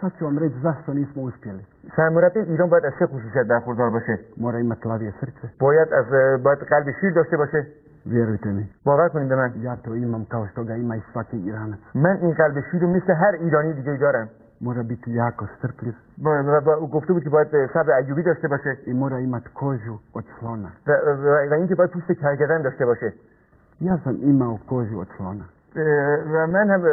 Sad ću vam reći zašto nismo uspjeli. سرمربی ایران باید از چه خصوصیت برخوردار باشه Mora imati lavije srce. باید از باید قلب شیر داشته باشه Vjerujte mi. باور کنید به من Ja to imam kao što ga ima i svaki Iranac. من این قلب شیر رو مثل هر ایرانی دیگه دارم Mora biti jako strpljiv با- و- او گفته بود که باید صبر ایوبی داشته باشه i mora imati kožu od slona. و, و, و اینکه باید پوست کرگدن داشته باشه Ja sam imao kožu od slona. اه، و من هم اه،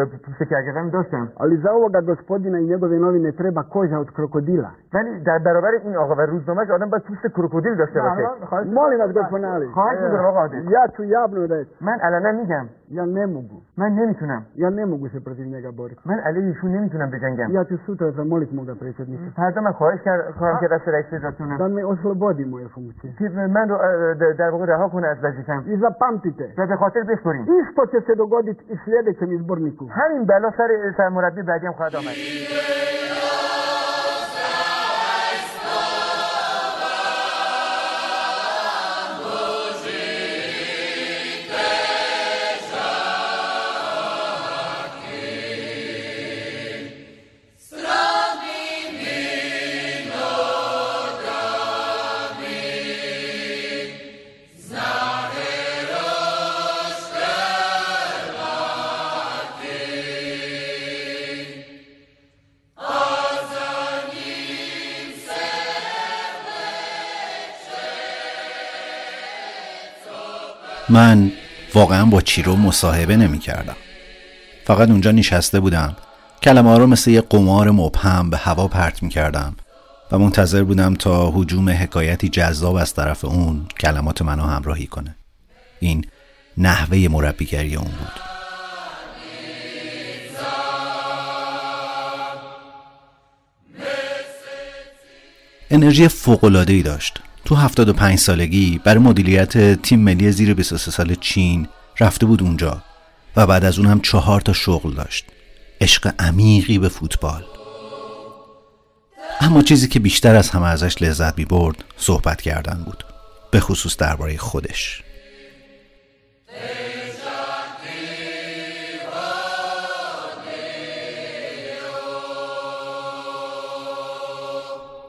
اه، پوست کرگدن داشتم Ali za ovoga gospodina i njegove novine treba koža od krokodila. ولی در برابر این آقا و روزنامهش آدم باید پوست کروکودیل داشته باشه Molim vas gospodinali. خواهش می‌کنم آقا Ja ću javno reći. من علنا میگم Ja ne mogu. من نمی‌تونم Ja ne mogu se protiv njega boriti. من علیه ایشون نمی‌تونم بجنگم Ja ću sutra zamoliti moga predsjednika. فردا من خواهش خواهم که دست رئیس جاتونم Da me oslobodi moje funkcije. که من رو در واقع رها کنه از وظیفم I zapamtite. و به خاطر بسپریم Isto će se dogoditi i sljedećem izborniku. همین بلا سر سرمربی بعدی هم خواهد آمد من واقعا با چیرو مصاحبه نمی کردم. فقط اونجا نشسته بودم کلمه رو مثل یه قمار مبهم به هوا پرت می کردم و منتظر بودم تا حجوم حکایتی جذاب از طرف اون کلمات منو همراهی کنه این نحوه مربیگری اون بود انرژی فوق‌العاده‌ای داشت. تو 75 سالگی برای مدیریت تیم ملی زیر 23 سال چین رفته بود اونجا و بعد از اون هم چهار تا شغل داشت. عشق عمیقی به فوتبال. اما چیزی که بیشتر از همه ازش لذت می برد صحبت کردن بود. به خصوص درباره خودش.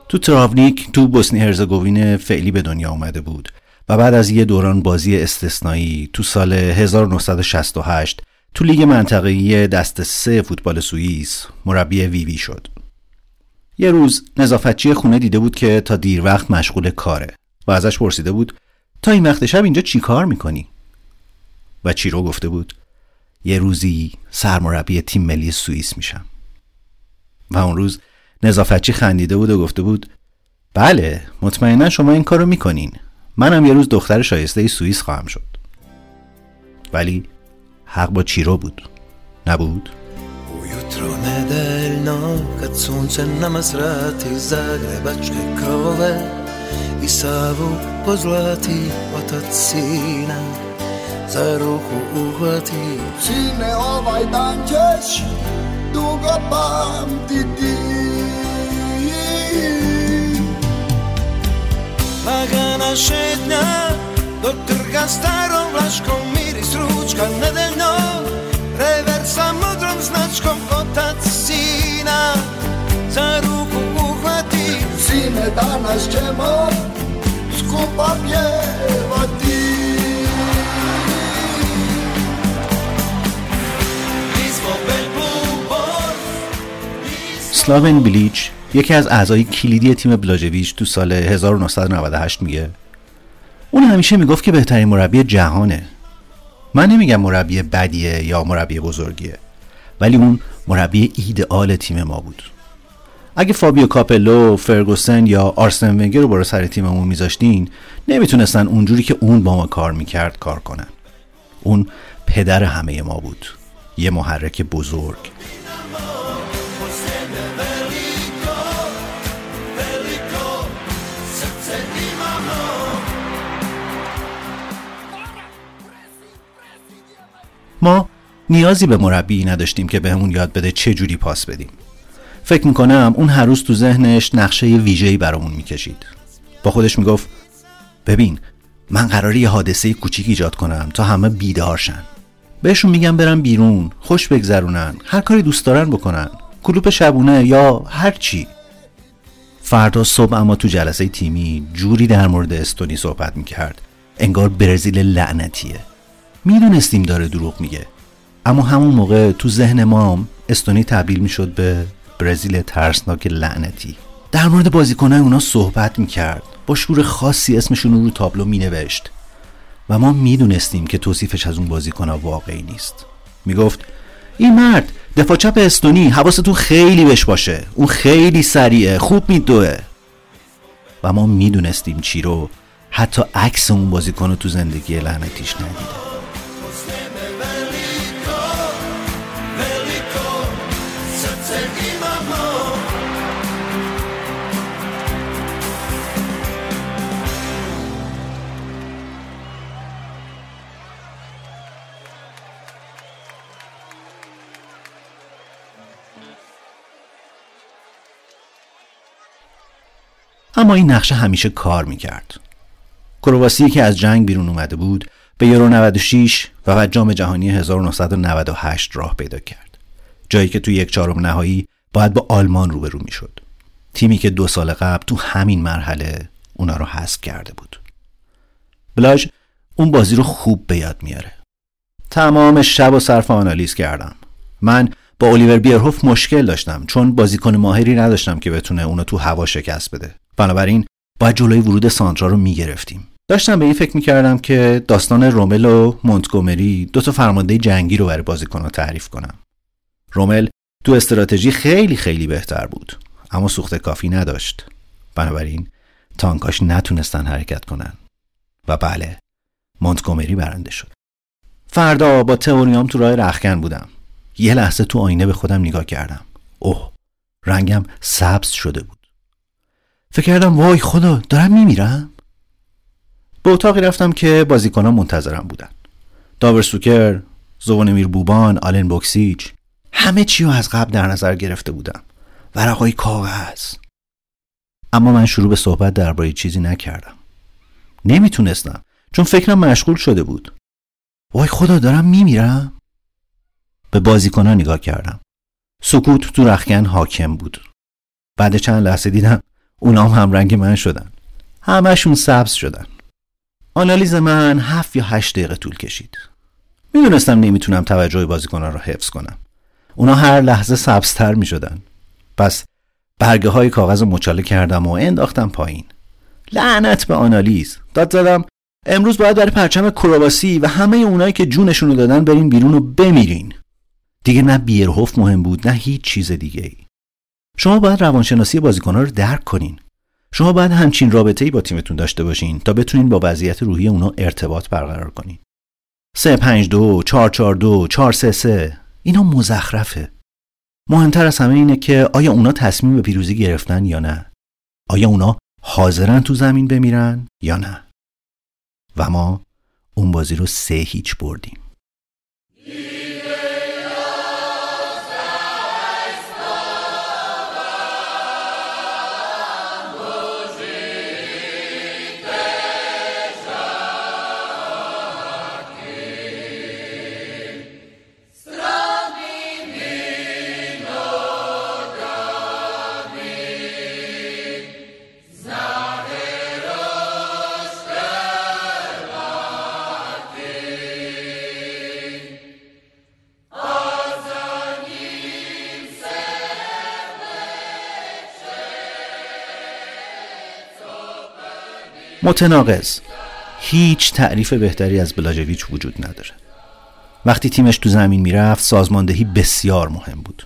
تو تراونیک تو بوسنی هرزگوین فعلی به دنیا اومده بود و بعد از یه دوران بازی استثنایی تو سال 1968 تو لیگ منطقه‌ای دست سه فوتبال سوئیس مربی ویوی شد. یه روز نظافتچی خونه دیده بود که تا دیر وقت مشغول کاره و ازش پرسیده بود تا این وقت شب اینجا چی کار می‌کنی؟ و چیرو گفته بود یه روزی سرمربی تیم ملی سوئیس میشم. و اون روز نظافتچی خندیده بود و گفته بود بله مطمئنا شما این کارو می‌کنین. منم یه روز دختر شایسته سوئیس خواهم شد. ولی حق با چیرو بود نبود؟ Za ruku uhvati. Sine, ovaj dan ćeš dugo pamtiti. Lagana šetnja do trga starom vlaškom Miris ručka nedeljno Rever sa modrom značkom Otac sina. Za ruku uhvati Sine, danas ćemo skupa pjevati اسلاون بیلیچ یکی از اعضای کلیدی تیم بلاژوویچ تو سال 1998 میگه. اون همیشه می‌گفت که بهترین مربی جهانه. من نمیگم مربی بدیه یا مربی بزرگیه ولی اون مربی ایدئال تیم ما بود. اگه فابیو کاپلو، فرگوسن یا آرسن ونگر رو برای سر تیممون میذاشتین نمی‌تونستن اونجوری که اون با ما کار می‌کرد کار کنن. اون پدر همه ما بود. یه محرک بزرگ. ما نیازی به مربی نداشتیم که بهمون یاد بده چه جوری پاس بدیم. فکر می‌کنم اون هر روز تو ذهنش نقشه ویژه‌ای برامون می‌کشید. با خودش می‌گفت ببین من قراره یه حادثه کوچیک ایجاد کنم تا همه بیدار شن. بهشون میگم برن بیرون خوش بگذرونن هر کاری دوست دارن بکنن کلوپ شبونه یا هر چی. فردا صبح اما تو جلسه تیمی جوری در مورد استونی صحبت می‌کرد. انگار برزیل لعنتیه. می‌دونستیم داره دروغ میگه. اما همون موقع تو ذهن ما استونی تبدیل می‌شد به برزیل ترسناک لعنتی. در مورد بازیکنهای اونا صحبت می‌کرد. با شور خاصی اسمشون رو رو تابلو مینوشت. و ما می‌دونستیم که توصیفش از اون بازیکنها واقعی نیست. می‌گفت این مرد دفاع چپ استونی حواستون خیلی بهش باشه. اون خیلی سریعه خوب میدوه. و ما می‌دونستیم چی رو حتی عکس اون بازیکن رو تو زندگی لعنتیش ندیده. اما این نقشه همیشه کار می‌کرد. کرواسی که از جنگ بیرون اومده بود به یورو 96 و بعد جام جهانی 1998 راه پیدا کرد. جایی که تو یک چهارم نهایی باید با آلمان روبرو می‌شد. تیمی که دو سال قبل تو همین مرحله اونا رو حذف کرده بود. بلاژ اون بازی رو خوب به یاد میاره. تمام شب و صرف آنالیز کردم. من با الیور بیرهوف مشکل داشتم چون بازیکن ماهری نداشتم که بتونه اونو تو هوا شکست بده. بنابراین باید جلوی ورود سانترا رو می‌گرفتیم. داشتم به این فکر می‌کردم که داستان رومل و مونتگومری دو تا فرمانده جنگی رو برای بازیکنها تعریف کنم. رومل تو استراتژی خیلی خیلی بهتر بود اما سوخت کافی نداشت. بنابراین تانکاش نتونستن حرکت کنن. و بله مونتگومری برنده شد. فردا با تئوریام تو راه رخکن بودم. یه لحظه تو آینه به خودم نگاه کردم. اوه رنگم سبز شده بود. فکر کردم وای خدا دارم میمیرم؟ به اتاقی رفتم که بازیکنان منتظرم بودن. داور سوکر زوانمیر بوبان آلن بوکسیچ همه چی رو از قبل در نظر گرفته بودم. ورقای کاغذ. اما من شروع به صحبت درباره چیزی نکردم. نمی‌تونستم چون فکرم مشغول شده بود. وای خدا دارم میمیرم؟ به بازیکنان نگاه کردم. سکوت تو رخکن حاکم بود. بعد چند لحظه دیدم اونام هم رنگ من شدن. همشون سبز شدن. آنالیز من هفت یا هشت دقیقه طول کشید. می‌دونستم نمی‌تونم توجه بازیکنان رو حفظ کنم. اونا هر لحظه سبزتر می‌شدن. پس برگه های کاغذ مچاله کردم و انداختم پایین. لعنت به آنالیز. داد زدم امروز باید برای پرچم کرواسی و همه اونایی که جونشون رو دادن برین بیرون و بمیرین. دیگه نه بیرهوف مهم بود نه هیچ چیز دیگه ای شما باید روانشناسی بازیکنها رو درک کنین. شما باید همچین رابطه ای با تیمتون داشته باشین تا بتونین با وضعیت روحی اونا ارتباط برقرار کنین. 3 5 2 4 4 2 4 3 3 اینا مزخرفه. مهمتر از همه اینه که آیا اونا تصمیم به پیروزی گرفتن یا نه؟ آیا اونا حاضرن تو زمین بمیرن یا نه؟ و ما اون بازی رو سه هیچ بردیم. متناقض. هیچ تعریف بهتری از بلاژویچ وجود نداره. وقتی تیمش تو زمین می‌رفت سازماندهی بسیار مهم بود.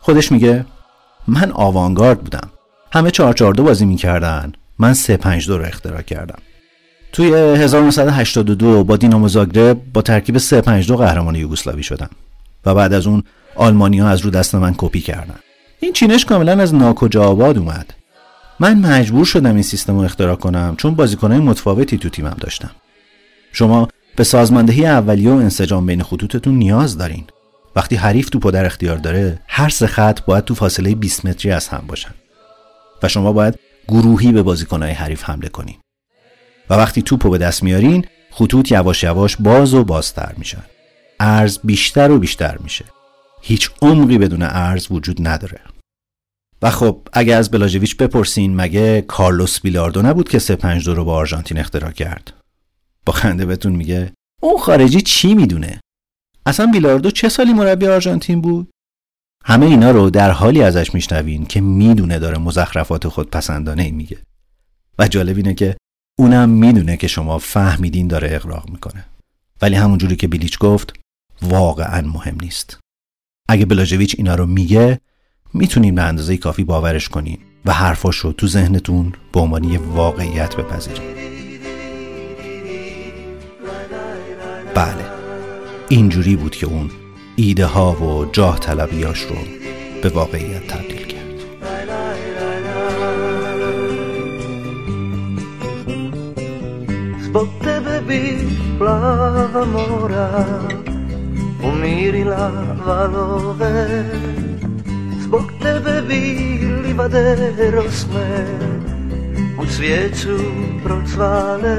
خودش میگه من آوانگارد بودم. همه 442 بازی می‌کردن. من 352 رو اختراع کردم. توی 1982 با دینامو زاگرب با ترکیب 352 قهرمان یوگسلاوی شدم و بعد از اون آلمانیا از رو دست من کپی کردن. این چینش کاملا از ناکجا آباد اومد. من مجبور شدم این سیستم رو اختراع کنم چون بازیکنهای متفاوتی تو تیمم داشتم. شما به سازماندهی اولیه و انسجام بین خطوطتون نیاز دارین. وقتی حریف توپو در اختیار داره هر سه خط باید تو فاصله 20 متری از هم باشن. و شما باید گروهی به بازیکنهای حریف حمله کنین. و وقتی توپو به دست میارین خطوط یواش یواش باز و بازتر میشن. ارز بیشتر و بیشتر میشه. هیچ عمقی بدون ارز وجود نداره. خب اگه از بلاژویچ بپرسین مگه کارلوس بیلاردو نبود که سه پنج دو رو با آرژانتین اختراع کرد؟ با خنده بهتون میگه اون خارجی چی می‌دونه؟ اصلا بیلاردو چه سالی مربی آرژانتین بود؟ همه اینا رو در حالی ازش میشنوین که می‌دونه داره مزخرفات خود پسندانه ای میگه. و جالب اینه که اونم می‌دونه که شما فهمیدین داره اقراق می‌کنه. ولی همونجوری که بیلیچ گفت واقعا مهم نیست. اگه بلاژویچ اینا رو میگه می‌تونین به اندازه کافی باورش کنین و حرفاش رو تو ذهنتون به عنوان یه واقعیت بپذیرین. بله اینجوری بود که اون ایده ها و جاه طلبیاش رو به واقعیت تبدیل کرد. Umirila valove Zbog tebe bi livade rosne u cvijeću procvale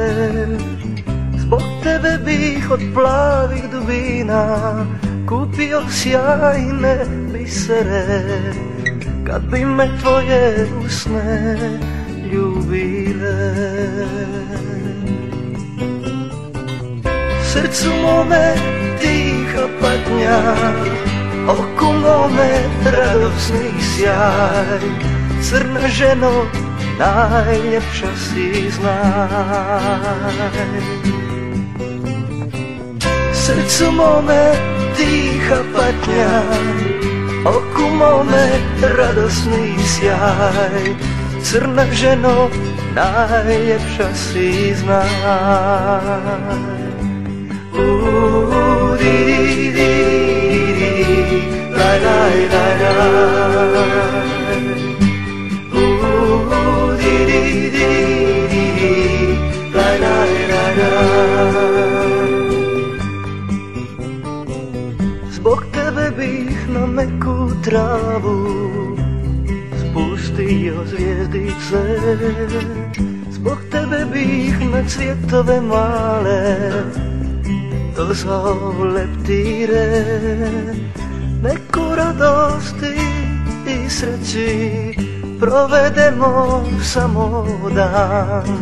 Zbog tebe bih od plavih dubina kupio sjajne bisere. Kad bi me tvoje usne ljubile. Srcu mome tiha patnja Oku mome radosni sjaj Crna ženo, najljepša si znaj Srcu mome tiha patnja Oku mome radosni sjaj Crna ženo, najljepša si znaj Ooh, di di Zbok tebe bych na meku trávu spustil hvězdice. Zbok tebe bych na cvětové mále dozval leptýre. Radosti i sreći provedemo samo dan.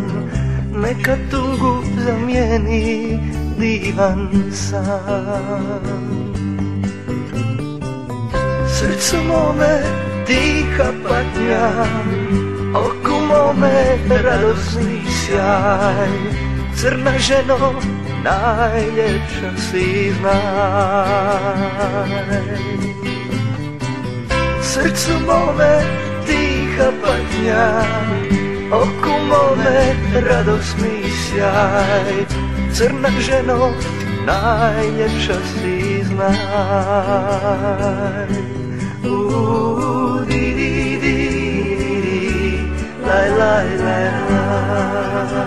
Neka tugu zamijeni divan san. Srcu mome tiha patnja Oku mome radosni sjaj. Crna ženo, najljepša si znaj srdcu mome dýcha patňa, oku mome radost mi siaj. Crna ženo, najlepša si znaj. Laj, laj, laj, laj.